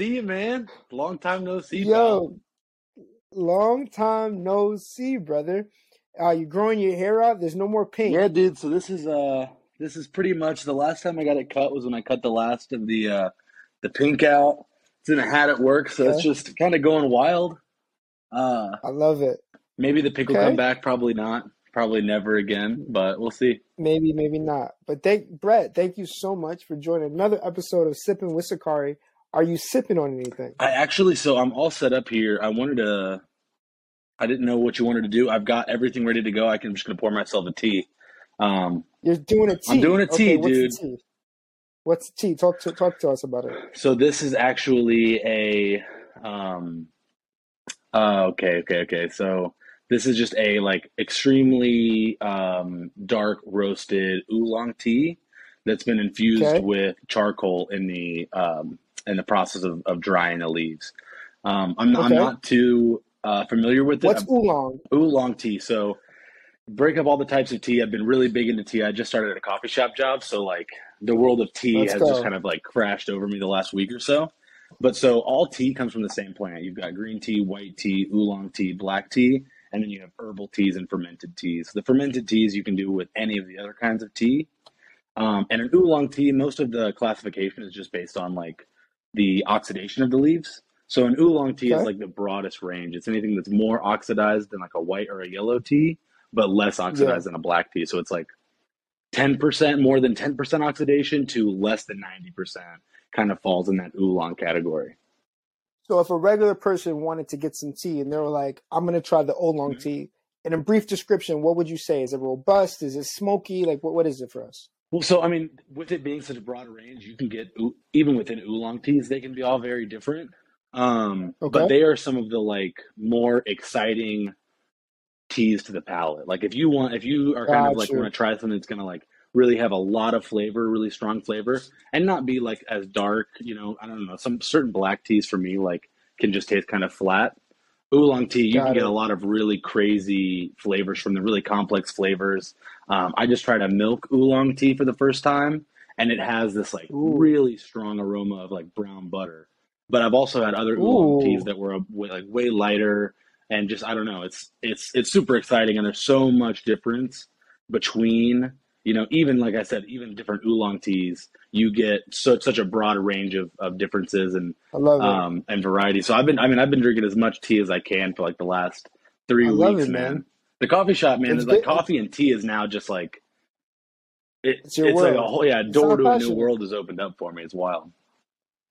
see you, man. Long time no see. Yo, long time no see, brother. Uh, you growing your hair out? There's no more pink. Yeah, dude. So this is uh this is pretty much the last time I got it cut was when I cut the last of the uh the pink out. It's in a hat at work, so it's just kind of going wild. Uh I love it. maybe the pink will come back, probably not. Probably never again, but we'll see. Maybe, maybe not. But thank Brett, thank you so much for joining another episode of Sipping with Sakari. Are you sipping on anything? I actually so I'm all set up here. I wanted to I didn't know what you wanted to do. I've got everything ready to go. I can, I'm just gonna pour myself a tea. Um You're doing a tea. I'm doing a tea, okay, what's dude. The tea? What's the tea? Talk to talk to us about it. So this is actually a um uh okay, okay, okay. So this is just a like extremely um dark roasted oolong tea that's been infused Okay. with charcoal in the um in the process of, of drying the leaves. Um I'm I'm not too uh familiar with it. What's oolong? Oolong tea. So break up all the types of tea. I've been really big into tea. I just started a coffee shop job, so like the world of tea Let's has go. just kind of like crashed over me the last week or so. But so all tea comes from the same plant. You've got green tea, white tea, oolong tea, black tea, and then you have herbal teas and fermented teas. The fermented teas you can do with any of the other kinds of tea. Um, and an oolong tea, most of the classification is just based on like the oxidation of the leaves. So an oolong tea is like the broadest range. It's anything that's more oxidized than like a white or a yellow tea, but less oxidized than a black tea. So it's like 10% more than 10% oxidation to less than 90% kind of falls in that oolong category. So if a regular person wanted to get some tea and they were like, I'm gonna try the oolong Mm-hmm. tea, in a brief description, what would you say? Is it robust? Is it smoky? Like what what is it for us? Well, so I mean, with it being such a broad range, you can get even within oolong teas, they can be all very different. Um, Okay. but they are some of the like more exciting teas to the palate. Like if you want, if you are kind of like want to try something that's gonna like really have a lot of flavor, really strong flavor, and not be like as dark. You know, I don't know. Some certain black teas for me like can just taste kind of flat. Oolong tea, you Got can get a lot of really crazy flavors from the really complex flavors. Um, I just tried a milk oolong tea for the first time, and it has this like Ooh. really strong aroma of like brown butter. But I've also had other oolong Ooh. teas that were way, like way lighter, and just I don't know. It's it's it's super exciting, and there's so much difference between you know even like I said, even different oolong teas. You get such such a broad range of, of differences and I love it. um, and variety. So I've been, I mean, I've been drinking as much tea as I can for like the last three I weeks, it, man. man. The coffee shop, man, It's is like coffee and tea is now just like it, It's it's like a whole yeah door to a new world has opened up for me. It's wild.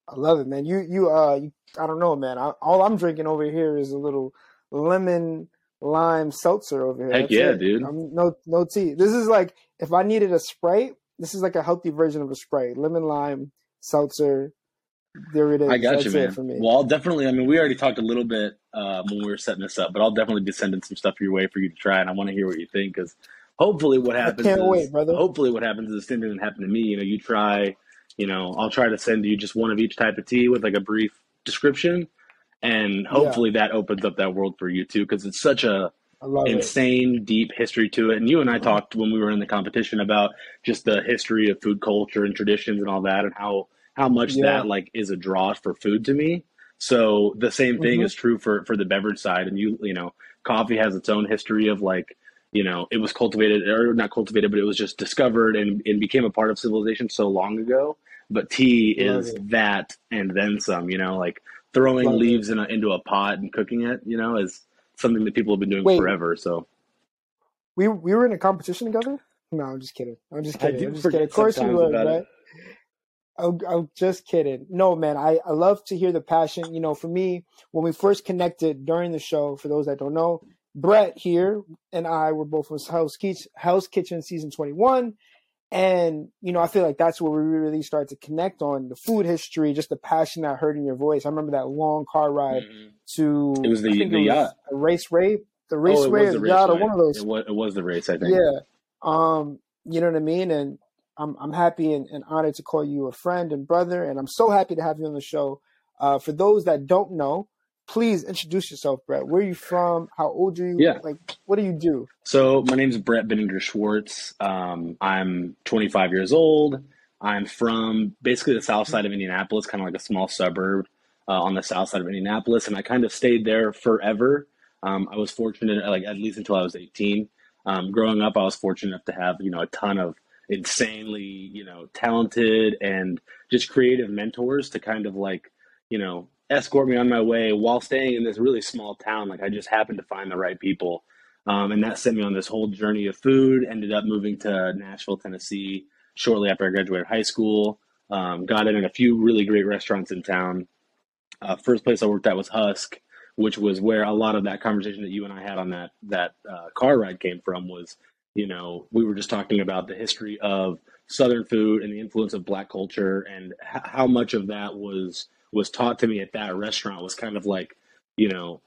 I love it, man. You you uh you, I don't know, man. I, all I'm drinking over here is a little lemon lime seltzer over here. Heck That's yeah, it. dude. I'm, no no tea. This is like if I needed a Sprite, this is like a healthy version of a Sprite. Lemon lime seltzer. There it is. I got That's you, it man. for me. Well, I'll definitely. I mean, we already talked a little bit uh, when we were setting this up, but I'll definitely be sending some stuff your way for you to try, and I want to hear what you think because hopefully, what happens? I can't is wait, brother. hopefully what happens is the same thing that happened to me. You know, you try, you know, I'll try to send you just one of each type of tea with like a brief description, and Yeah, hopefully that opens up that world for you too because it's such a love it. insane deep history to it. And you and I talked when we were in the competition about just the history of food culture and traditions and all that, and how how much Yeah. that like is a draw for food to me. So the same thing hmm is true for for the beverage side. And you you know, coffee has its own history of like you know it was cultivated or not cultivated, but it was just discovered and and became a part of civilization so long ago. But tea Love is it. that and then some. You know, like throwing Love leaves in a, into a pot and cooking it. You know, is something that people have been doing Wait, forever. So we we were in a competition together? No, I'm just kidding. I'm just I kidding. do I'm just kidding. Of course we sometimes were, right? Oh, I'm, I'm oh, just kidding. No, man, I, I love to hear the passion. You know, for me, when we first connected during the show, for those that don't know, Brett here and I were both with Hell's Kitchen, Hell's Kitchen season 21. And, you know, I feel like that's where we really start to connect on the food history, just the passion that I heard in your voice. I remember that long car ride Mhm. to, It was the the was yacht. a race race, the Oh, was or the the yacht or one of those. It was it was the race, I think. Yeah. Um, you know what I mean? And I'm I'm happy and, and honored to call you a friend and brother, and I'm so happy to have you on the show. Uh, for those that don't know, please introduce yourself, Brett. Where are you from? How old are you? Yeah. Like, what do you do? So my name is Brett Benninger Schwartz. Um, I'm 25 years old. I'm from basically the south side of Indianapolis, kind of like a small suburb uh, on the south side of Indianapolis, and I kind of stayed there forever. Um, I was fortunate, like at least until I was 18. Um, growing up, I was fortunate enough to have you know a ton of insanely you know talented and just creative mentors to kind of like you know escort me on my way while staying in this really small town. Like I just happened to find the right people. Um, and that sent me on this whole journey of food. Ended up moving to Nashville, Tennessee shortly after I graduated high school. Um, got in at a few really great restaurants in town. Uh, first place I worked at was Husk, which was where a lot of that conversation that you and I had on that that uh, car ride came from. Was you know we were just talking about the history of Southern food and the influence of Black culture and h- how much of that was was taught to me at that restaurant was kind of like you know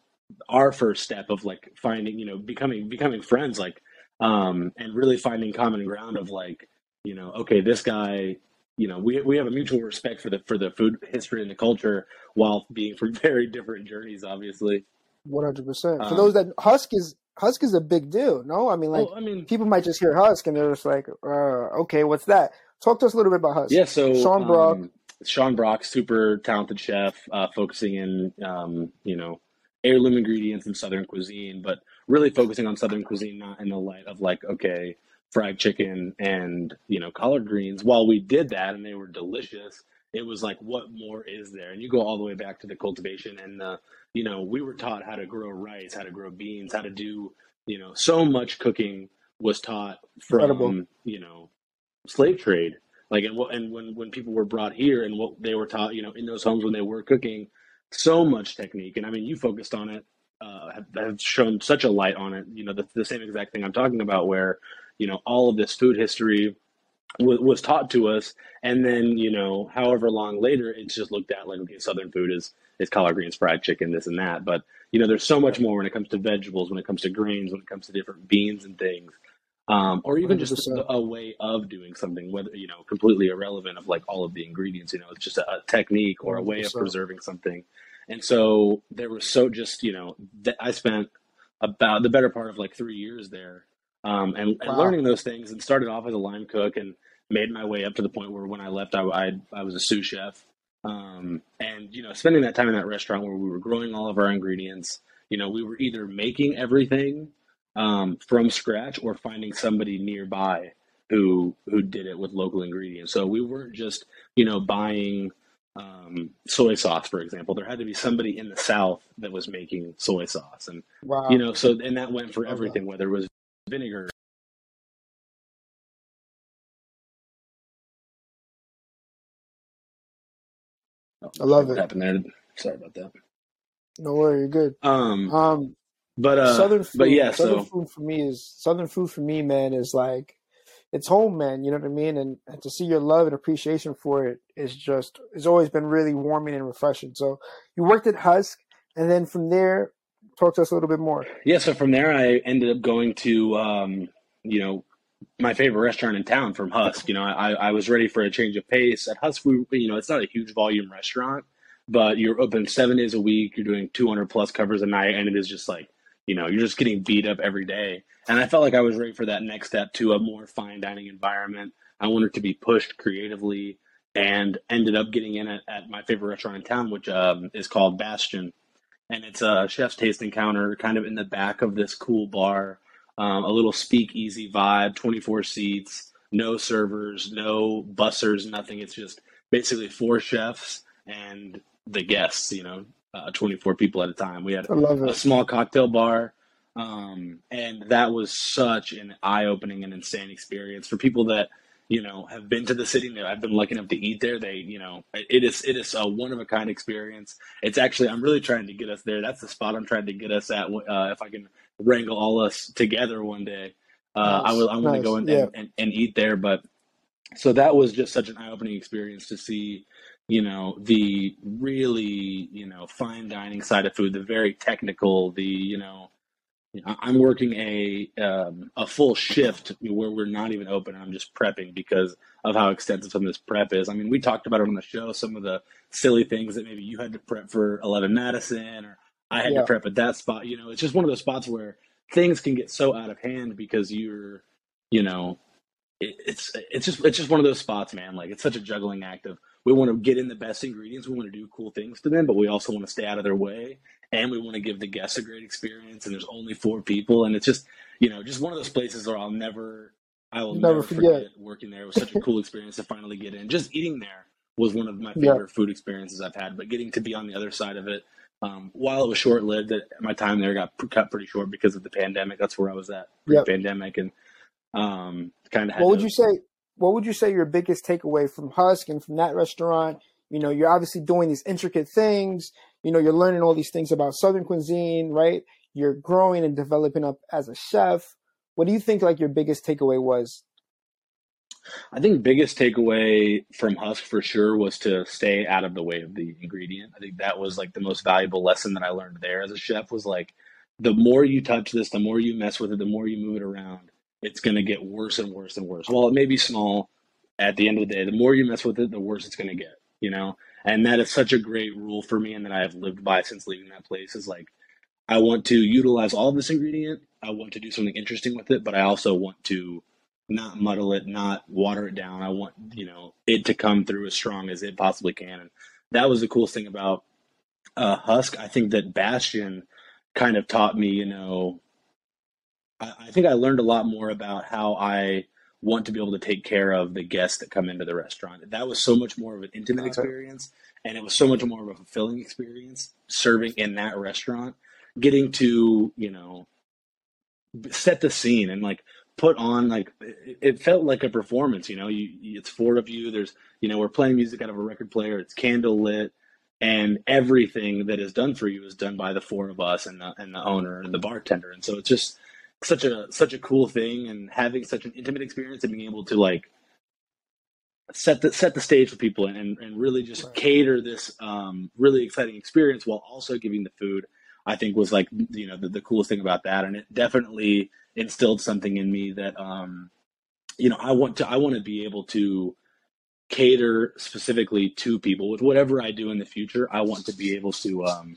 our first step of like finding you know becoming becoming friends like um and really finding common ground of like you know, okay, this guy, you know, we we have a mutual respect for the for the food history and the culture while being from very different journeys, obviously. One hundred percent. For um, those that Husk is Husk is a big deal. No, I mean, like, I mean, people might just hear Husk and they're just like, uh, okay, what's that? Talk to us a little bit about Husk. Yeah, so Sean Brock, um, Sean Brock, super talented chef, uh, focusing in, um, you know, heirloom ingredients and Southern cuisine, but really focusing on Southern cuisine, not in the light of like, okay, fried chicken and you know collard greens. While we did that and they were delicious it was like what more is there? And you go all the way back to the cultivation and the you know we were taught how to grow rice how to grow beans how to do you know so much cooking was taught from Incredible. you know slave trade like and what and when when people were brought here and what they were taught you know in those homes when they were cooking so much technique. And i mean you focused on it uh, have, have shown such a light on it. You know the, the same exact thing i'm talking about where you know all of this food history was, taught to us. And then you know however long later it's just looked at like okay southern food is is collard greens fried chicken this and that. But you know there's so much more when it comes to vegetables when it comes to grains when it comes to different beans and things um, or even 100%. just a, a, way of doing something whether you know completely irrelevant of like all of the ingredients you know it's just a, a technique or a way 100%. of preserving something and so there was so just you know th- i spent about the better part of like three years there um, and, and learning those things and started off as a line cook and made my way up to the point where when I left, I, I, I was a sous chef. Um, and, you know, spending that time in that restaurant where we were growing all of our ingredients, you know, we were either making everything um, from scratch or finding somebody nearby who who did it with local ingredients. So we weren't just, you know, buying um, soy sauce, for example. There had to be somebody in the South that was making soy sauce, and wow. you know, so and that went for everything, whether it was vinegar I love it. Happened there. Sorry about that. No worry, you're good. Um, um, but uh, southern food, but yeah, southern so, food for me is southern food for me, man, is like it's home, man. You know what I mean? And, and to see your love and appreciation for it is just it's always been really warming and refreshing. So you worked at Husk, and then from there, talk to us a little bit more. Yeah, so from there, I ended up going to, um, you know, my favorite restaurant in town from Husk. You know, I, I was ready for a change of pace. At Husk, we, you know, it's not a huge volume restaurant, but you're open seven days a week. You're doing 200 plus covers a night, and it is just like, you know, you're just getting beat up every day. And I felt like I was ready for that next step to a more fine dining environment. I wanted to be pushed creatively and ended up getting in at, at my favorite restaurant in town, which um, is called Bastion and it's a chef's tasting counter kind of in the back of this cool bar. Um, a little speakeasy vibe, 24 seats, no servers, no bussers, nothing. It's just basically four chefs and the guests, you know, uh, 24 people at a time. We had a small cocktail bar. Um, and that was such an eye opening and insane experience for people that you know have been to the city i've been lucky enough to eat there they you know it is it is a one of a kind experience it's actually i'm really trying to get us there that's the spot i'm trying to get us at uh, if i can wrangle all us together one day uh, nice. i will i'm going to go and, yeah. and, and, and eat there but so that was just such an eye-opening experience to see you know the really you know fine dining side of food the very technical the you know I'm working a um, a full shift where we're not even open. I'm just prepping because of how extensive some of this prep is. I mean, we talked about it on the show. Some of the silly things that maybe you had to prep for 11 Madison, or I had yeah. to prep at that spot. You know, it's just one of those spots where things can get so out of hand because you're, you know, it, it's it's just it's just one of those spots, man. Like it's such a juggling act of we want to get in the best ingredients, we want to do cool things to them, but we also want to stay out of their way, and we want to give the guests a great experience. And there's only four people, and it's just you know just one of those places where I'll never I will never, never forget. forget. working there. It was such a cool experience to finally get in. Just eating there was one of my favorite yeah. food experiences I've had, but getting to be on the other side of it. Um, while it was short lived, my time there got cut pretty short because of the pandemic. That's where I was at pre-pandemic, yep. and um, kind of. What would to, you say? What would you say your biggest takeaway from Husk and from that restaurant? You know, you're obviously doing these intricate things. You know, you're learning all these things about Southern cuisine, right? You're growing and developing up as a chef. What do you think like your biggest takeaway was? I think biggest takeaway from Husk for sure was to stay out of the way of the ingredient. I think that was like the most valuable lesson that I learned there as a chef was like the more you touch this, the more you mess with it, the more you move it around, it's going to get worse and worse and worse. While it may be small, at the end of the day, the more you mess with it, the worse it's going to get, you know? And that is such a great rule for me and that I have lived by since leaving that place is like, I want to utilize all this ingredient. I want to do something interesting with it, but I also want to not muddle it, not water it down. I want, you know, it to come through as strong as it possibly can. And that was the coolest thing about uh, Husk. I think that Bastion kind of taught me, you know, I, I think I learned a lot more about how I want to be able to take care of the guests that come into the restaurant. That was so much more of an intimate uh-huh. experience and it was so much more of a fulfilling experience serving in that restaurant, getting to, you know, set the scene and like put on like it felt like a performance you know? You it's four of you. There's you know we're playing music out of a record player. It's candle lit and everything that is done for you is done by the four of us and the, and the owner and the bartender. And so it's just such a such a cool thing and having such an intimate experience and being able to like set the set the stage for people and, and really just right. cater this um, really exciting experience while also giving the food i think was like you know the, the coolest thing about that and it definitely instilled something in me that um, you know I want to I want to be able to cater specifically to people with whatever I do in the future. I want to be able to um,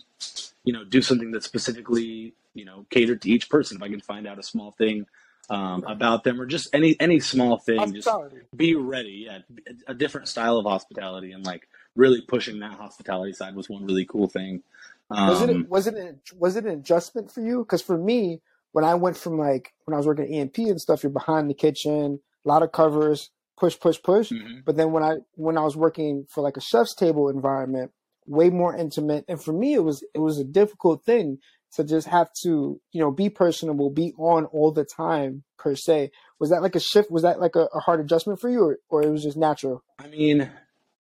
you know do something that specifically you know catered to each person. If I can find out a small thing um, about them or just any any small thing, just be ready. Yeah, a different style of hospitality and like really pushing that hospitality side was one really cool thing. Um, was it was it was it an adjustment for you? Because for me, when I went from like when I was working at EMP and stuff, you're behind the kitchen, a lot of covers, push, push, push. Mm-hmm. But then when I when I was working for like a chef's table environment, way more intimate. And for me, it was it was a difficult thing to just have to you know be personable, be on all the time per se. Was that like a shift? Was that like a, a hard adjustment for you, or or it was just natural? I mean,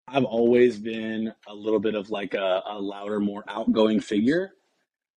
I've always been a little bit of like a, a louder, more outgoing figure.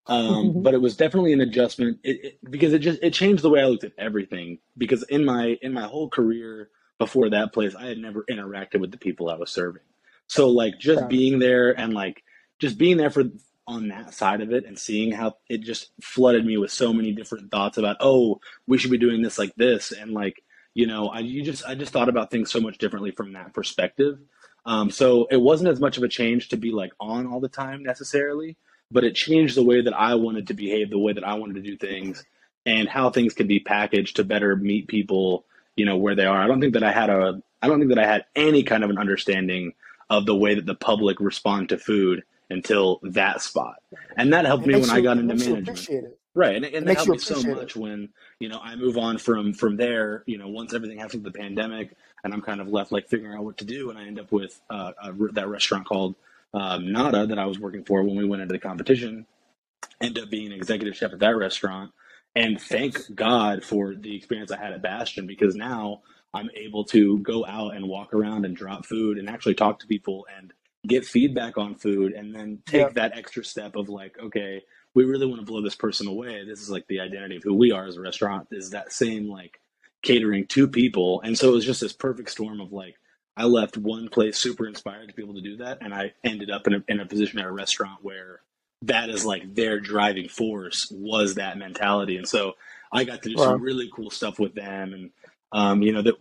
Um, mm-hmm. but it was definitely an adjustment it, it, because it just it changed the way I looked at everything. Because in my in my whole career before that place, I had never interacted with the people I was serving. So like just being there and like just being there for on that side of it and seeing how it just flooded me with so many different thoughts about oh we should be doing this like this and like you know I you just I just thought about things so much differently from that perspective. Um, so it wasn't as much of a change to be like on all the time necessarily, but it changed the way that I wanted to behave, the way that I wanted to do things, and how things could be packaged to better meet people, you know, where they are. I don't think that I had a, I don't think that I had any kind of an understanding of the way that the public respond to food until that spot, and that helped it me when you, I got into management. Right, and, and it, it helped me so much it. when you know I move on from from there. You know, once everything happens with the pandemic, and I'm kind of left like figuring out what to do, and I end up with uh, a, that restaurant called um, Nada that I was working for when we went into the competition, end up being an executive chef at that restaurant. And thank God for the experience I had at Bastion because now I'm able to go out and walk around and drop food and actually talk to people and get feedback on food and then take yep. that extra step of like, okay, we really want to blow this person away. This is like the identity of who we are as a restaurant is that same like catering to people. And so it was just this perfect storm of like, I left one place super inspired to be able to do that, and I ended up in a, in a position at a restaurant where that is like their driving force was that mentality, and so I got to do wow. some really cool stuff with them, and um, you know that.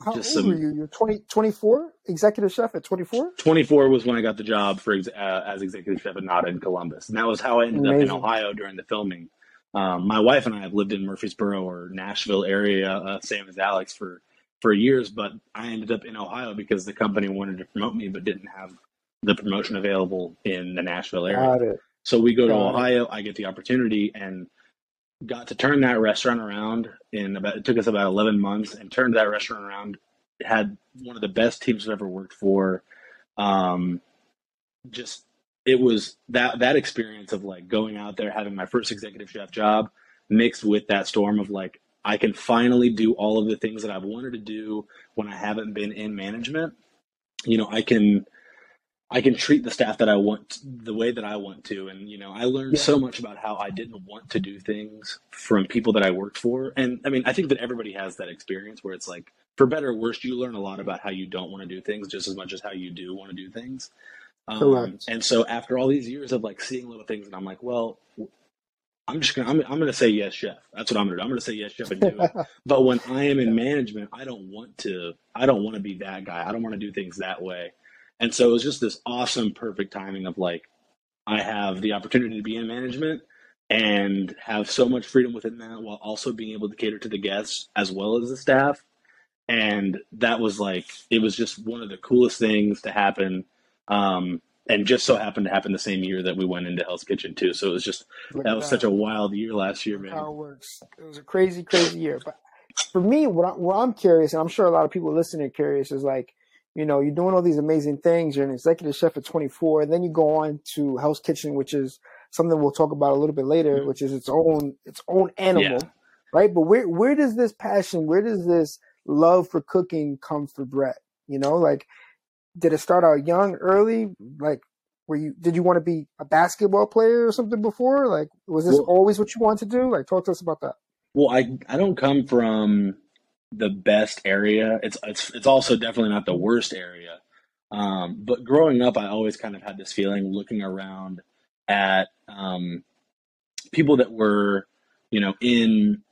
How just old some, were you? You're 20, 24? executive chef at 24? 24 was when I got the job for uh, as executive chef at Nada in Columbus, and that was how I ended up in Ohio during the filming. Um, my wife and I have lived in Murfreesboro or Nashville area, uh, same as Alex, for for years, but I ended up in Ohio because the company wanted to promote me, but didn't have the promotion available in the Nashville area. So we go to Got Ohio. It. I get the opportunity and got to turn that restaurant around in about. It took us about eleven months and turned that restaurant around. Had one of the best teams I've ever worked for. Um, just it was that that experience of like going out there having my first executive chef job mixed with that storm of like I can finally do all of the things that I've wanted to do when I haven't been in management. You know, I can I can treat the staff that I want the way that I want to. And, you know, I learned yeah. so much about how I didn't want to do things from people that I worked for. And I mean, I think that everybody has that experience where it's like, for better or worse, you learn a lot about how you don't want to do things just as much as how you do want to do things. Um, and so after all these years of like seeing little things, and I'm like, well, I'm just gonna I'm, I'm gonna say yes, chef. That's what I'm gonna do. I'm gonna say yes, chef, and do it. but when I am in management, I don't want to. I don't want to be that guy. I don't want to do things that way. And so it was just this awesome, perfect timing of like, I have the opportunity to be in management and have so much freedom within that while also being able to cater to the guests as well as the staff. And that was like, it was just one of the coolest things to happen. Um, and just so happened to happen the same year that we went into Hell's Kitchen too. So it was just Look that was that. such a wild year last year, man. How it works. It was a crazy, crazy year. But for me, what, I, what I'm curious, and I'm sure a lot of people listening are curious, is like, you know, you're doing all these amazing things. You're an executive chef at 24, and then you go on to Hell's Kitchen, which is something we'll talk about a little bit later, mm-hmm. which is its own its own animal, yeah. right? But where where does this passion, where does this love for cooking come for Brett? You know, like did it start out young, early? Like, were you did you want to be a basketball player or something before? Like, was this well, always what you wanted to do? Like, talk to us about that. Well, I I don't come from the best area. It's it's it's also definitely not the worst area. Um, but growing up, I always kind of had this feeling looking around at um, people that were, you know, in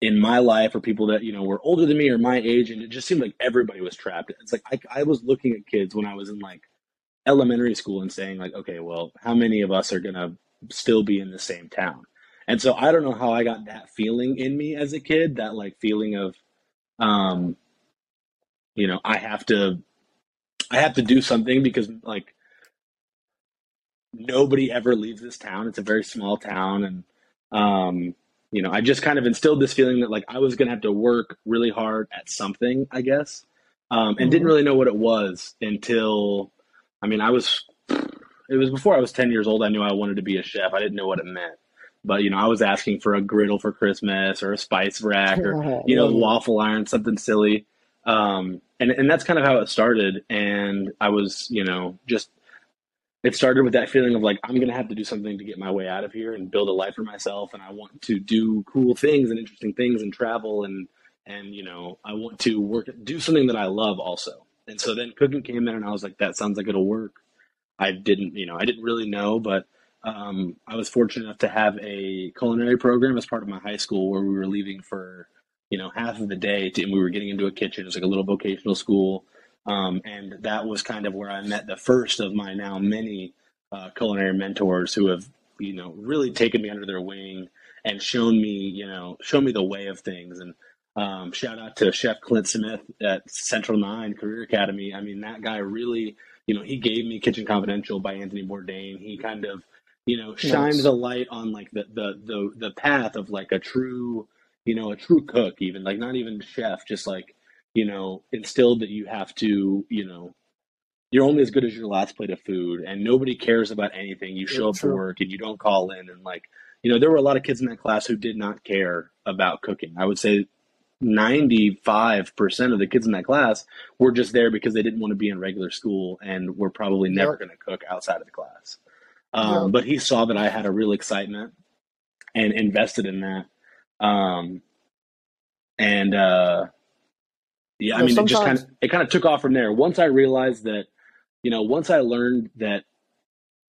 in my life or people that you know were older than me or my age, and it just seemed like everybody was trapped. It's like I, I was looking at kids when I was in like elementary school and saying like, okay, well, how many of us are gonna still be in the same town? And so I don't know how I got that feeling in me as a kid, that like feeling of um, you know, I have to, I have to do something because like nobody ever leaves this town. It's a very small town, and um, you know, I just kind of instilled this feeling that like I was gonna have to work really hard at something, I guess, um, and mm-hmm. didn't really know what it was until, I mean, I was, it was before I was ten years old. I knew I wanted to be a chef. I didn't know what it meant. But you know, I was asking for a griddle for Christmas or a spice rack or you know, waffle iron, something silly. Um, and and that's kind of how it started. And I was, you know, just it started with that feeling of like I'm gonna have to do something to get my way out of here and build a life for myself. And I want to do cool things and interesting things and travel and and you know I want to work do something that I love also. And so then cooking came in, and I was like, that sounds like it'll work. I didn't, you know, I didn't really know, but um, I was fortunate enough to have a culinary program as part of my high school where we were leaving for you know half of the day to, and we were getting into a kitchen. It was like a little vocational school, um, and that was kind of where I met the first of my now many uh, culinary mentors who have you know really taken me under their wing and shown me you know shown me the way of things and um, shout out to Chef Clint Smith at Central Nine Career Academy. I mean, that guy really, you know, he gave me Kitchen Confidential by Anthony Bourdain. He kind of you know shine nice. the light on like the, the the the path of like a true you know a true cook even like not even chef just like you know instilled that you have to you know you're only as good as your last plate of food and nobody cares about anything. You show up to work and you don't call in and like you know there were a lot of kids in that class who did not care about cooking. I would say 95% of the kids in that class were just there because they didn't want to be in regular school and were probably never going to cook outside of the class um, yeah. But he saw that I had a real excitement and invested in that. Um, and uh, yeah, I mean, it just kind of it kind of took off from there. Once I realized that, you know, once I learned that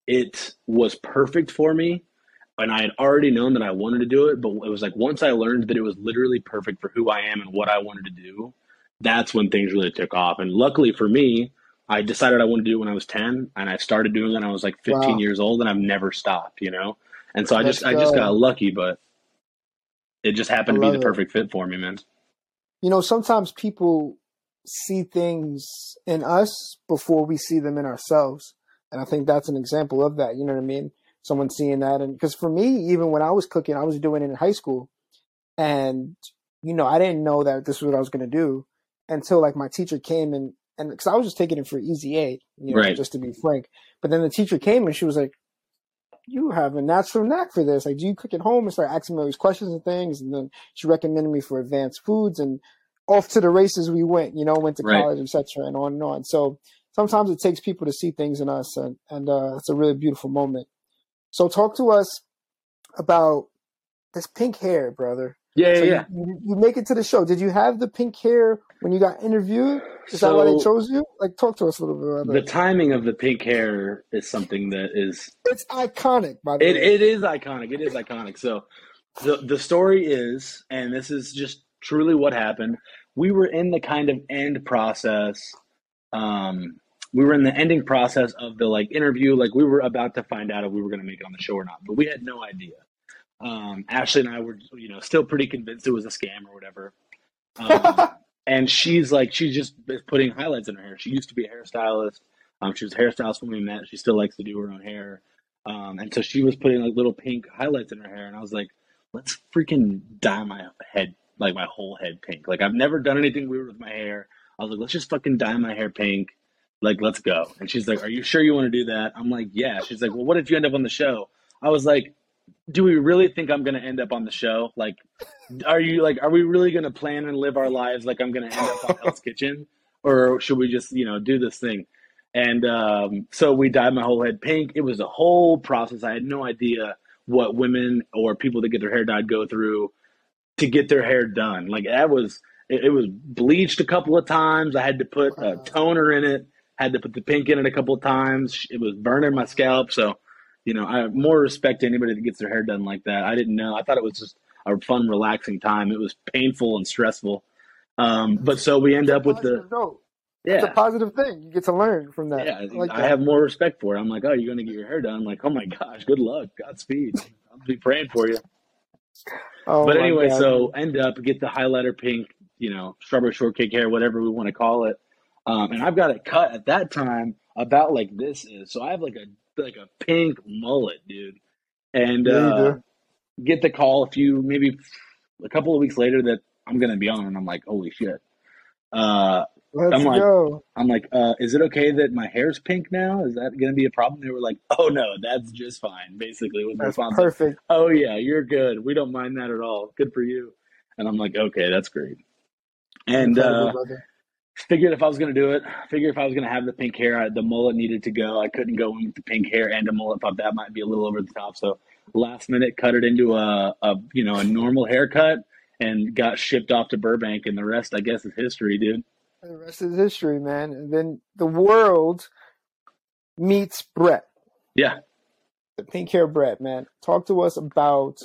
it was perfect for me, and I had already known that I wanted to do it, but it was like once I learned that it was literally perfect for who I am and what I wanted to do, that's when things really took off. And luckily for me, I decided I wanted to do it when I was 10 and I started doing it when I was like 15 wow. years old and I've never stopped, you know? And so I just, I just got lucky, but it just happened to be the perfect it. fit for me, man. you know, sometimes people see things in us before we see them in ourselves. And I think that's an example of that. You know what I mean? Someone seeing that. And because for me, even when I was cooking, I was doing it in high school. And, you know, I didn't know that this was what I was going to do until like my teacher came and, and because I was just taking it for easy A, you know, Right. just to be frank. But then the teacher came and she was like, you have a natural knack for this. Like, do you cook at home? And started asking me all these questions and things. And then she recommended me for advanced foods and off to the races we went, you know, went to Right. college, etc., and on and on. So sometimes it takes people to see things in us, and, and uh, it's a really beautiful moment. So talk to us about this pink hair, brother. Yeah, So yeah, you, you, make it to the show. Did you have the pink hair when you got interviewed? Is that why they chose you? Like, talk to us a little bit about that. The timing of the pink hair is something that is It's iconic, by the It, way. it is iconic. It is iconic. So the the story is, and this is just truly what happened. We were in the kind of end process. Um, we were in the ending process of the like interview. Like we were about to find out if we were going to make it on the show or not, but we had no idea. Um, Ashley and I were, you know, still pretty convinced it was a scam or whatever. Um, and she's like, she's just putting highlights in her hair. She used to be a hairstylist. Um, she was a hairstylist when we met. She still likes to do her own hair. Um, and so she was putting like little pink highlights in her hair, and I was like, let's freaking dye my head, like my whole head pink. Like I've never done anything weird with my hair. I was like, let's just fucking dye my hair pink. Like, let's go. And she's like, are you sure you want to do that? I'm like, yeah. She's like, well, what if you end up on the show? I was like, do we really think I'm gonna end up on the show? Like, are you like, are we really gonna plan and live our lives like I'm gonna end up on Hell's Kitchen, or should we just, you know, do this thing? And um, so we dyed my whole head pink. It was a whole process. I had no idea what women or people that get their hair dyed go through to get their hair done. Like that was it, it was bleached a couple of times. I had to put a toner in it. Had to put the pink in it a couple of times. It was burning my scalp. So, you know, I have more respect to anybody that gets their hair done like that. I didn't know. I thought it was just a fun, relaxing time. It was painful and stressful. Um, but so we end up with the note. It's a yeah. positive thing. You get to learn from that. Yeah, I like I that. have more respect for it. I'm like, oh, you're gonna get your hair done. I'm like, oh my gosh, good luck, Godspeed. I'll be praying for you. Oh but anyway, God. so end up get the highlighter pink, you know, strawberry shortcake hair, whatever we want to call it. Um, and I've got it cut at that time about like this is. So I have like a like a pink mullet, dude. And Yeah, uh, get the call a few maybe a couple of weeks later that I'm gonna be on, and I'm like, holy shit. Uh, Let's I'm like, go. I'm like, uh, is it okay that my hair's pink now? Is that going to be a problem? They were like, oh no, that's just fine. Basically, was That's response. perfect. Oh yeah, you're good. We don't mind that at all. Good for you. And I'm like, okay, that's great. And uh. Figured if I was going to do it, figured if I was going to have the pink hair, I, the mullet needed to go. I couldn't go with the pink hair and a mullet. Thought that might be a little over the top. So last minute, cut it into a, a you know a normal haircut and got shipped off to Burbank. And the rest, I guess, is history, dude. The rest is history, man. And then the world meets Brett, Yeah. the pink hair Brett, man. Talk to us about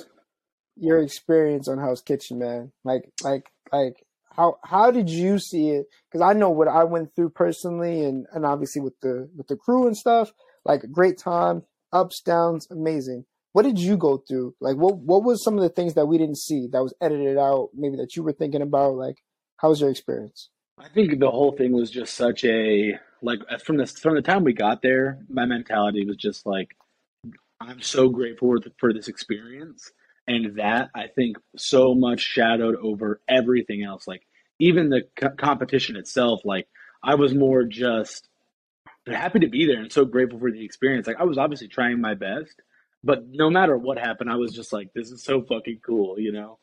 your experience on Hell's Kitchen, man. Like, like, like, how how did you see it? Because I know what I went through personally, and and obviously with the with the crew and stuff. Like, great time, ups, downs, amazing. What did you go through? Like, what what was some of the things that we didn't see that was edited out? Maybe that you were thinking about. Like, how was your experience? I think the whole thing was just such a like from this from the time we got there, my mentality was just like I'm so grateful for this experience, and that I think so much shadowed over everything else. Like even the co- competition itself, like I was more just happy to be there and so grateful for the experience. Like I was obviously trying my best, but no matter what happened, I was just like, this is so fucking cool, you know.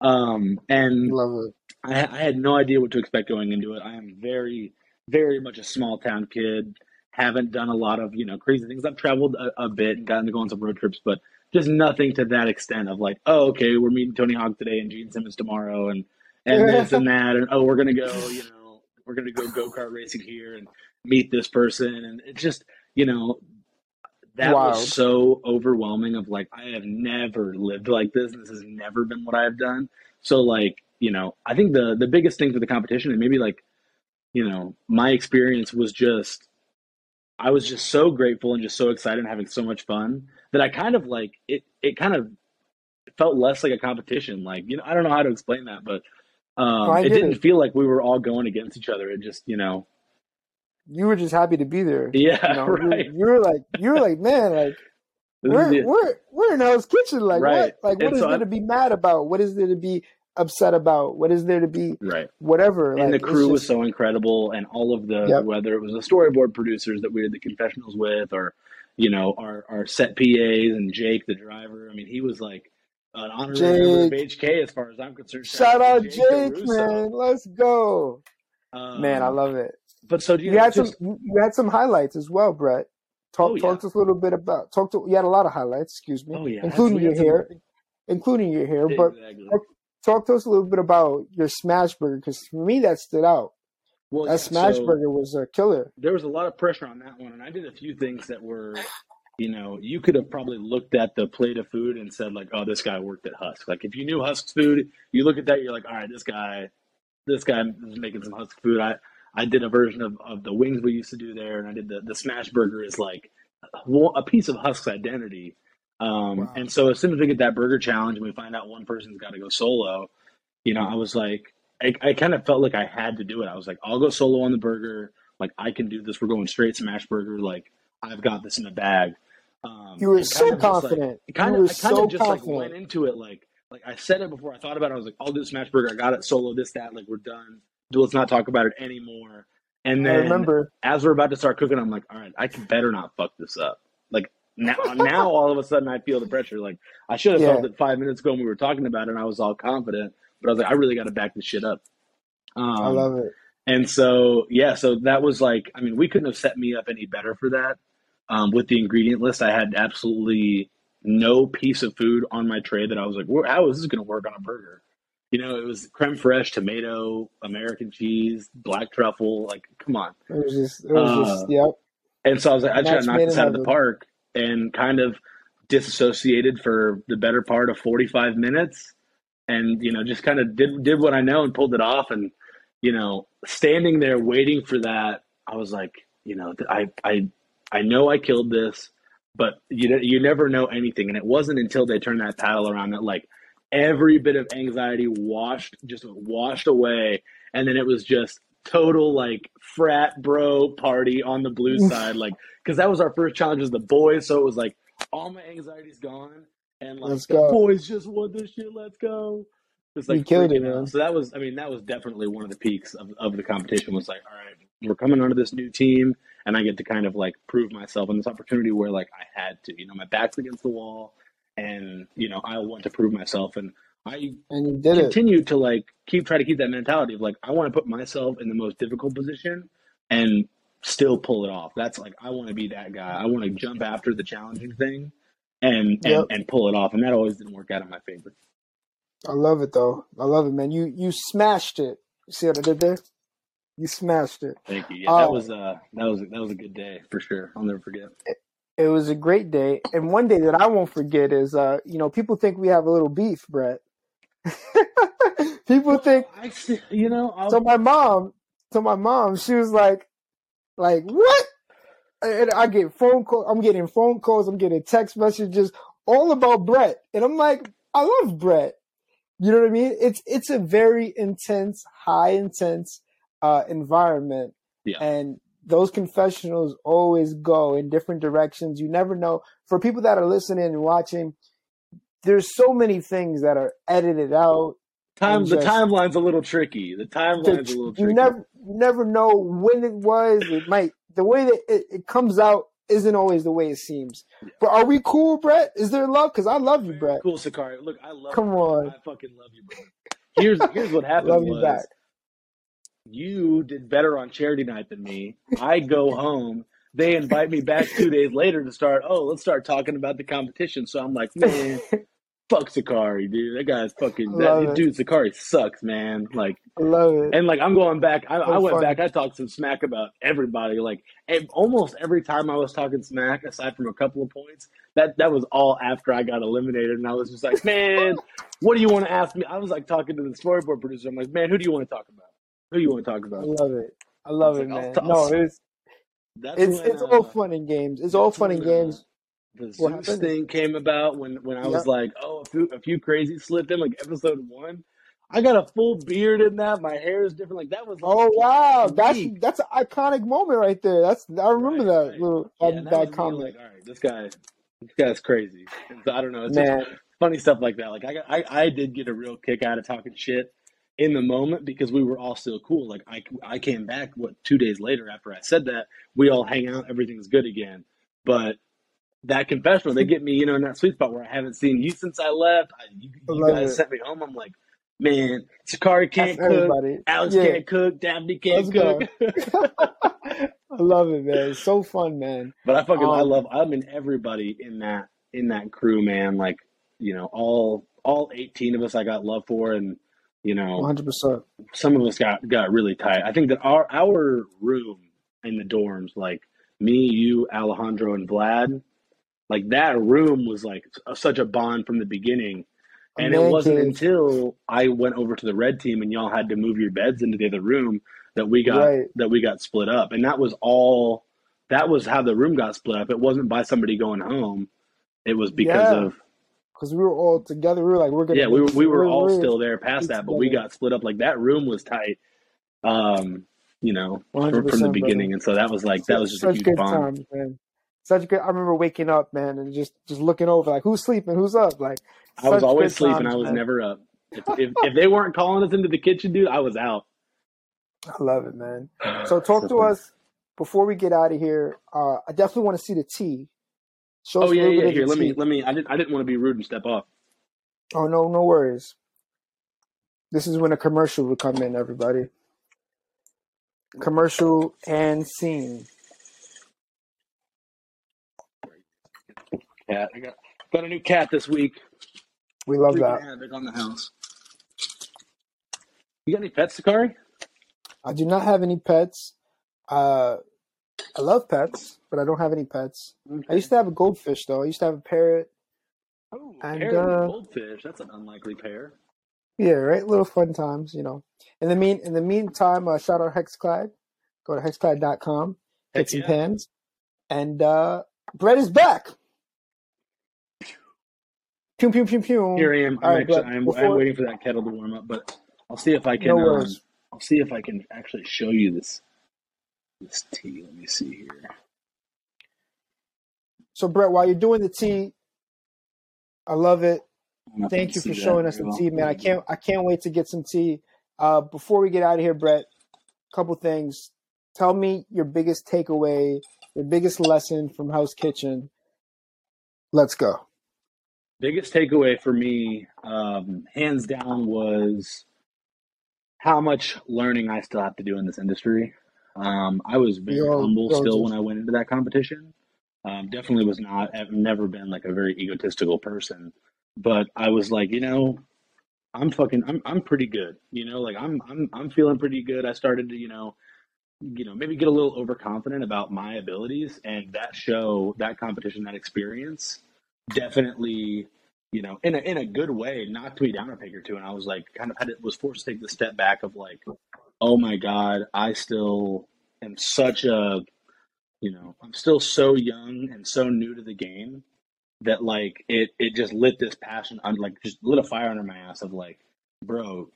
Um, and Love it. I, I had no idea what to expect going into it. I am very, very much a small town kid. Haven't done a lot of you know crazy things. I've traveled a, a bit and gotten to go on some road trips, but just nothing to that extent of like, oh, okay, we're meeting Tony Hawk today and Gene Simmons tomorrow, and and this and that, and oh, we're gonna go, you know, we're gonna go go kart racing here and meet this person, and it's just you know that Wild. was so overwhelming. Of like, I have never lived like this. This has never been what I've done. So like, you know, I think the the biggest thing for the competition and maybe like, you know, my experience was just I was just so grateful and just so excited and having so much fun that I kind of like it it kind of felt less like a competition. Like, you know, I don't know how to explain that, but Um, it didn't it. feel like we were all going against each other. It just, you know, You were just happy to be there. yeah, You know, right. you were like, you were like, man, like we're the- we're we're in Hell's Kitchen. Like Right. what? Like what And is so there I- to be mad about? What is there to be upset about? What is there to be right. whatever? and the Like, it's crew was so incredible and all of the Yep. whether it was the storyboard producers that we did the confessionals with or you know our, our set pas and jake the driver i mean he was like an honorary member of hk as far as i'm concerned Shout out Jake, DeRusso. man. Let's go, Um, man. I love it. but so do you, You had just, some. You had some highlights as well, Brett. Talk Oh, yeah. talk to us a little bit about. Talk to. You had a lot of highlights. Excuse me, oh yeah including your had some- hair, including your hair. But exactly. talk to us a little bit about your smash burger because for me that stood out. well That yeah, smash so- burger was a killer. there was a lot of pressure on that one and i did a few things that were you know you could have probably looked at the plate of food and said like oh this guy worked at husk like if you knew husk's food you look at that you're like all right this guy this guy is making some husk food i i did a version of, of the wings we used to do there and i did the, the smash burger is like a piece of husk's identity um, Wow. and so as soon as we get that burger challenge and we find out one person's got to go solo you know i was like I, I kind of felt like I had to do it. I was like, I'll go solo on the burger. Like I can do this. We're going straight smash burger. Like I've got this in the bag. Um, You were so like- confident. kind of, I kind so of just like went into it like, like I said it before I thought about it. I was like, I'll do smash burger. I got it solo. This that. Like we're done. Let's not talk about it anymore. And I then remember. as we're about to start cooking, I'm like, all right, I can better not fuck this up. Like now, now all of a sudden I feel the pressure. Like I should have Yeah. felt it five minutes ago when we were talking about it, and I was all confident. But I was like, I really got to back this shit up. Um, I love it. and so, yeah, so that was like, I mean, we couldn't have set me up any better for that. Um, with the ingredient list, I had absolutely no piece of food on my tray that I was like, how is this going to work on a burger? You know, it was creme fraiche, tomato, American cheese, black truffle. Like, come on. It was just. It was Uh, just. Yep. And so I was like, I tried Match to knock this out of the park and kind of disassociated for the better part of 45 minutes and, you know, just kind of did, did what I know and pulled it off. And, you know, standing there waiting for that, I was like, you know, I, I, I know I killed this, but you, you never know anything. And it wasn't until they turned that paddle around that like every bit of anxiety washed, just washed away. And then it was just total like frat bro party on the blue side. Like, cause that was our first challenge as the boys. So it was like all my anxiety's gone. And like Let's the go. boys just won this shit. Let's go. Just like You killed it, out. man. So that was, I mean, that was definitely one of the peaks of, of the competition. Was like, all right, we're coming onto this new team, and I get to kind of like prove myself in this opportunity where like I had to, you know, my back's against the wall, and you know, I want to prove myself, and I And you did it. continue to like keep try to keep that mentality of like I want to put myself in the most difficult position and still pull it off. That's like I want to be that guy. I want to jump after the challenging thing and and, Yep. and pull it off. And that always didn't work out in my favor. I love it though. I love it, man. You you smashed it. You see what I did there? You smashed it. Thank you. Yeah, that Oh. was uh that was that was a good day for sure. I'll never forget. It was a great day, and one day that I won't forget is, uh, you know, people think we have a little beef, Brett. people think. I you know I'll, So my mom, so my mom, she was like, like what? And I get phone calls. I'm getting phone calls. I'm getting text messages all about Brett, and I'm like, I love Brett. You know what I mean? It's it's a very intense, high intense uh, environment, Yeah. and those confessionals always go in different directions. You never know. For people that are listening and watching, there's so many things that are edited out. time the timeline's a little tricky. The timeline's a little tricky. you never you never know when it was. It might the way that it, it comes out isn't always the way it seems. But are we cool, Brett? Is there love? Because I love you, Brett. Cool, Sakari. Look, I love Come you. on. I fucking love you, bro. Here's here's what happened Love you back. You did better on charity night than me. I go home. They invite me back two days later to start. Oh, let's start talking about the competition. So I'm like, man, fuck Sakari, dude. That guy's fucking. That, it. dude, Sakari sucks, man. Like, I love it. and like I'm going back. I, I went funny. back. I talked some smack about everybody. Like, and almost every time I was talking smack, aside from a couple of points, that that was all after I got eliminated. And I was just like, man, what do you want to ask me? I was like talking to the storyboard producer. I'm like, man, who do you want to talk about? Who you want to talk about? I love it. I love It's it, like, man. I'll- I'll- No, it's That's it's when, it's all uh, fun and games. It's all that's fun and when, uh, games. The What Zeus happened? thing came about when when I was Yep. like, oh, a few, a few crazy slipped in, like episode one. I got a full beard in that. My hair is different. Like that was. Like, Oh wow, that's week. that's an iconic moment right there. That's I remember Right, that right. little Yeah, that, and that, that was me, comment. like, all right, this guy, this guy's crazy. So I don't know. It's just Man, funny stuff like that. Like I, got, I, I did get a real kick out of talking shit in the moment because we were all still cool. Like I, I came back what two days later after I said that. We all hang out, everything's good again. But that confessional, they get me, you know, in that sweet spot where I haven't seen you since I left. I, you, you love guys it. sent me home. I'm like, man, Sakari can't cook, everybody. Alex Yeah, can't cook, Daphne can't let's cook. I love it, man. It's so fun, man. But I fucking I Um, love I mean everybody in that in that crew, man. Like you know all all eighteen of us I got love for, and you know 100. percent some of us got got really tight. I think that our our room in the dorms, like me, you, Alejandro, and Vlad, like that room was like such a bond from the beginning. A And it wasn't until I went over to the red team and y'all had to move your beds into the other room that we got right? that we got split up. And that was all that was how the room got split up. It wasn't by somebody going home. It was because Yeah, of because we were all together. We were like, we're gonna yeah, we were we were all we're still there past that, but we got split up. Like that room was tight. Um, you know, from, from the brother. beginning. And so that was like that was just a such huge good bond. times, man. Such good. I remember waking up, man, and just just looking over, like, who's sleeping, who's up, like, I was always sleeping. I was man. never up. If, if if they weren't calling us into the kitchen, dude, I was out. I love it, man. So talk So to fun. us before we get out of here. Uh, I definitely want to see the tea. Show Oh us yeah, yeah. Here, let me let me. I didn't I didn't want to be rude and step off. Oh no, no worries. This is when a commercial would come in, everybody. Commercial and scene. Cat, I got got a new cat this week. We love Freaking that. havoc on the house. You got any pets, Sakari? I do not have any pets. Uh, I love pets, but I don't have any pets. I used to have a goldfish though. I used to have a parrot, Oh, and parrot and uh, goldfish. That's an unlikely pair. yeah, right. Little fun times, you know. In the mean, in the meantime, uh, shout out Hexclad. Go to hexclad.com, get Heck some yeah. pens, and uh, Brett is back. Pew pew pew pew. Here I am. I'm right, actually I'm I'm waiting for that kettle to warm up, but I'll see if I no can um worries. I'll see if I can actually show you this this tea. Let me see here. So Brett, while you're doing the tea, I love it. I don't know if you Thank you for showing us the tea, man. I can't I can't wait to get some tea. Uh, before we get out of here, Brett, a couple things. Tell me your biggest takeaway, your biggest lesson from Hell's Kitchen. Let's go. Biggest takeaway for me, um, hands down, was how much learning I still have to do in this industry. Um, I was very humble still when I went into that competition. Um, definitely was not. I've never been like a very egotistical person, but I was like, you know, I'm fucking. I'm I'm pretty good. You know, like I'm I'm I'm feeling pretty good. I started to, you know, you know, maybe get a little overconfident about my abilities, and that show, that competition, that experience, definitely, you know, in a in a good way, knocked me down a peg or two. And I was like, kind of had it was forced to take the step back of like, oh my god, I still am such a, you know, I'm still so young and so new to the game that like it it just lit this passion on like just lit a fire under my ass of like, bro,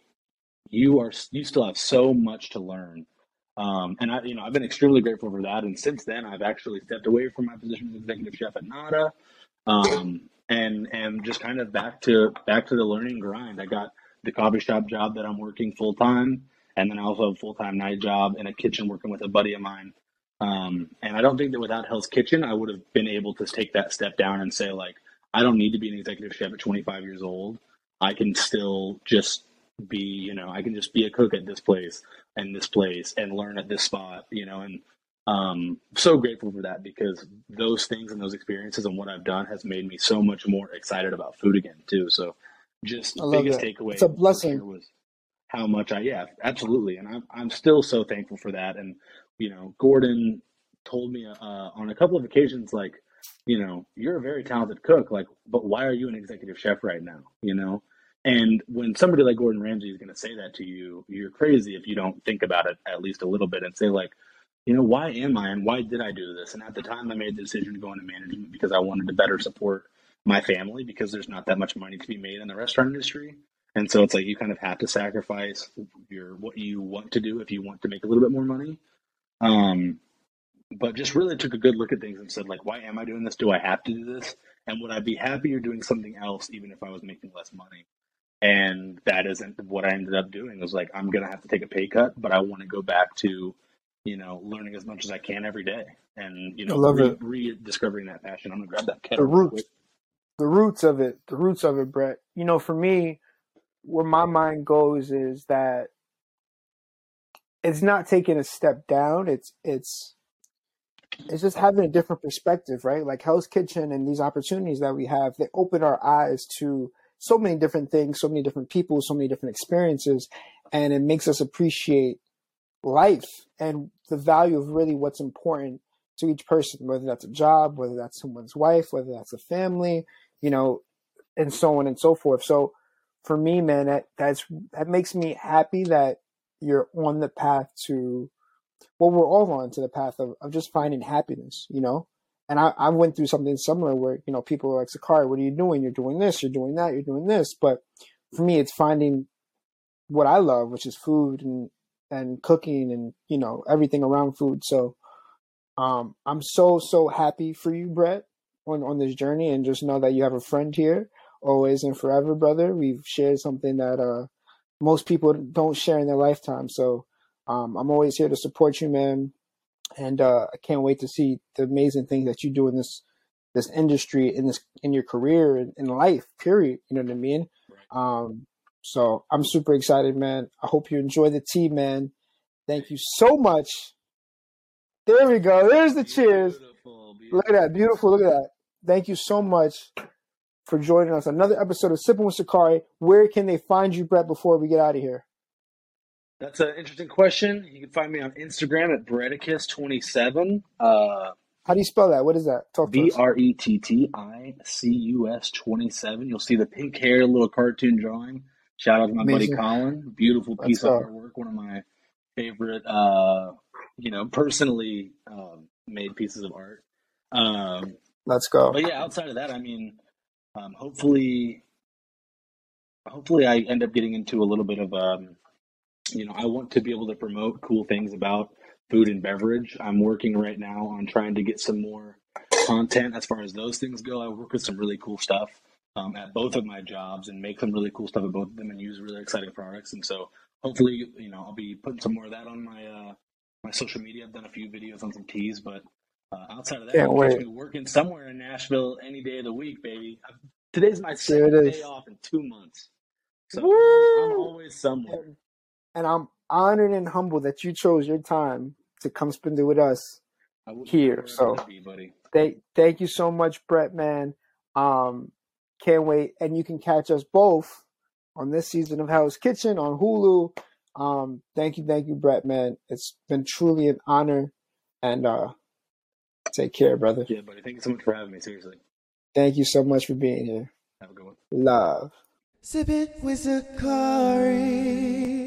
you are you still have so much to learn um, and I, you know, I've been extremely grateful for that. And since then, I've actually stepped away from my position as executive chef at Nada, um, and and just kind of back to back to the learning grind. I got the coffee shop job that I'm working full time, and then I also have a full time night job in a kitchen working with a buddy of mine. Um, and I don't think that without Hell's Kitchen, I would have been able to take that step down and say like, I don't need to be an executive chef at 25 years old. I can still just be, you know, I can just be a cook at this place and this place and learn at this spot, you know, and um so grateful for that because those things and those experiences and what I've done has made me so much more excited about food again too. So just biggest that. takeaway It's a blessing. sure was how much I yeah, absolutely. And I'm I'm still so thankful for that. And you know, Gordon told me uh, on a couple of occasions like, you know, you're a very talented cook, like, but why are you an executive chef right now? You know? And when somebody like Gordon Ramsay is going to say that to you, you're crazy if you don't think about it at least a little bit and say, like, you know, why am I and why did I do this? And at the time, I made the decision to go into management because I wanted to better support my family because there's not that much money to be made in the restaurant industry. And so it's like you kind of have to sacrifice your what you want to do if you want to make a little bit more money. Um, but just really took a good look at things and said like, why am I doing this? Do I have to do this? And would I be happier doing something else even if I was making less money? And that isn't what I ended up doing. It was like I'm gonna have to take a pay cut, but I want to go back to, you know, learning as much as I can every day, and you know, love re- it. rediscovering that passion. I'm gonna grab that kettle real roots, the roots of it, the roots of it, Brett. You know, for me, where my mind goes is that it's not taking a step down. It's it's it's just having a different perspective, right? Like Hell's Kitchen and these opportunities that we have, they open our eyes to so many different things, so many different people, so many different experiences, and it makes us appreciate life and the value of really what's important to each person, whether that's a job, whether that's someone's wife, whether that's a family, you know, and so on and so forth. So for me, man, that that's that makes me happy that you're on the path to well, we're all on to the path of, of just finding happiness, you know. And I, I went through something similar where, you know, people are like, Sakari, what are you doing? You're doing this, you're doing that, you're doing this. But for me, it's finding what I love, which is food and, and cooking and, you know, everything around food. So um, I'm so, so happy for you, Brett, on, on this journey. And just know that you have a friend here, always and forever, brother. We've shared something that uh, most people don't share in their lifetime. So um, I'm always here to support you, man. And uh, I can't wait to see the amazing things that you do in this this industry, in this in your career, in, in life. Period. You know what I mean? Um, so I'm super excited, man. I hope you enjoy the tea, man. Thank you so much. There we go. There's the cheers. Beautiful, Look at that. Beautiful. Look at that. Thank you so much for joining us. Another episode of Sipping with Sakari. Where can they find you, Brett, before we get out of here? That's an interesting question. You can find me on Instagram at Bretticus27. Uh, How do you spell that? What is that? Talk to B. R E T T I C U S 27. You'll see the pink hair, little cartoon drawing. Shout out to my Amazing. buddy Colin. Beautiful piece of go. artwork. One of my favorite, uh, you know, personally um, made pieces of art. Um, Let's go. but yeah, outside of that, I mean, um, hopefully, hopefully, I end up getting into a little bit of, um, you know, I want to be able to promote cool things about food and beverage. I'm working right now on trying to get some more content as far as those things go. I work with some really cool stuff um, at both of my jobs and make some really cool stuff at both of them and use really exciting products. And so, hopefully, you know, I'll be putting some more of that on my uh, my social media. I've done a few videos on some teas, but uh, outside of that, Can't catch wait. me working somewhere in Nashville any day of the week, baby. i today's my There second it day is. off in two months, so I'm, I'm Woo! always somewhere. And, and I'm honored and humbled that you chose your time to come spend it with us I wouldn't be here. where I So be, buddy. thank thank you so much, Brett, man. Um, can't wait. And you can catch us both on this season of Hell's Kitchen on Hulu. Um, thank you, thank you, Brett, man. It's been truly an honor. And uh, take care, brother. Yeah, buddy. Thank you so much for having me. Seriously, Thank you so much for being here. have a good one. Love. Sipping with Sakari.